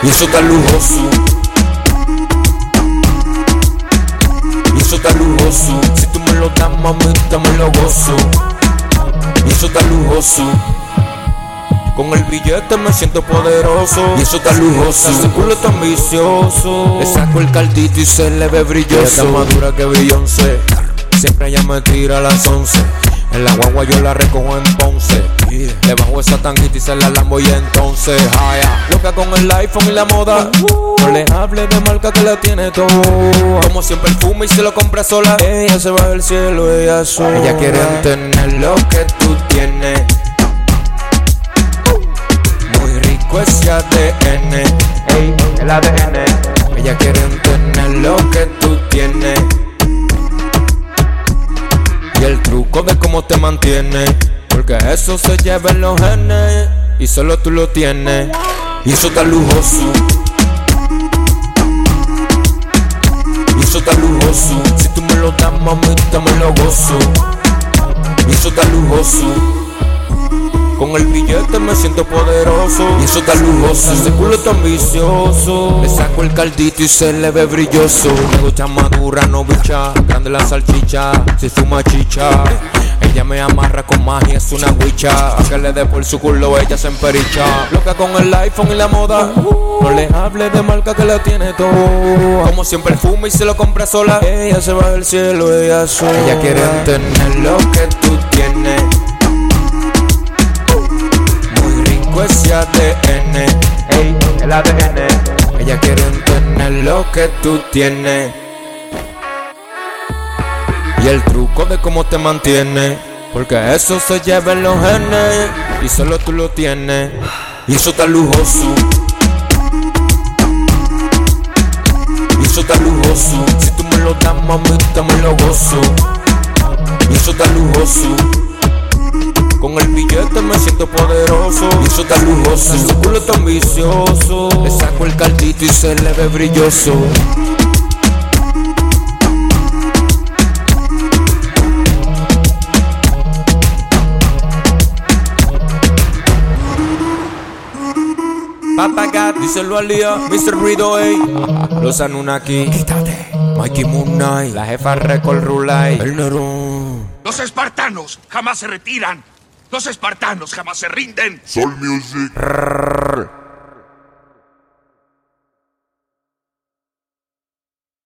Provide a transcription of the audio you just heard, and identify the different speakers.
Speaker 1: Y eso está lujoso. Y eso está lujoso. Si tú me lo das, mamita, me lo gozo. Y eso está lujoso. Con el billete me siento poderoso. Y eso está lujoso. Ese culo tan vicioso. Le saco el caldito y se le ve brilloso. Ella está más dura que Beyoncé. Siempre ella me tira a las once. En la guagua yo la recojo en Ponce. Le bajo esa tanguita y se la lambo y entonces haya. Loca con el iPhone y la moda. No le hable de marca que la tiene todo. Como siempre el fume y se lo compra sola. Ella se va del cielo, ella sola. Ella quiere tener lo que tú tienes. Muy rico ese ADN. Ey, el ADN. Ella quiere tener lo que tú tienes. El truco de cómo te mantiene. Porque eso se lleva en los genes. Y solo tú lo tienes. Y eso está lujoso. Y eso está lujoso. Si tú me lo das, mamita, me lo gozo. Y eso está lujoso. Con el billete me siento poderoso. Y eso está lujoso. Ese culo tan vicioso. Le saco el caldito y se le ve brilloso. Me gusta madura, no bicha. Grande la salchicha. Si fuma chicha. Ella me amarra con magia, es una huicha. A que le dé por su culo, ella se empericha. Loca con el iPhone y la moda. No le hable de marca que la tiene todo. Como siempre el fume y se lo compra sola. Ella se va del cielo, ella sola. Ella quiere tener lo que tú tienes. Ese ADN. Ey, el ADN. Ella quiere tener lo que tú tienes. Y el truco de cómo te mantiene. Porque eso se lleva en los genes. Y solo tú lo tienes. Y eso está lujoso. Y eso está lujoso. Si tú me lo das, mamita, me lo gozo. Y eso está lujoso. Me siento poderoso. Y eso está lujoso. Ese culo tan vicioso. Le saco el caldito y se le ve brilloso. Papagat, díselo al día, Mr. Rido, ey. Los Anunnaki, quítate. Mikey Moon Knight, la jefa Record Rulay, el Nerón.
Speaker 2: Los espartanos jamás se retiran. Los espartanos jamás se rinden.
Speaker 3: Soul Music.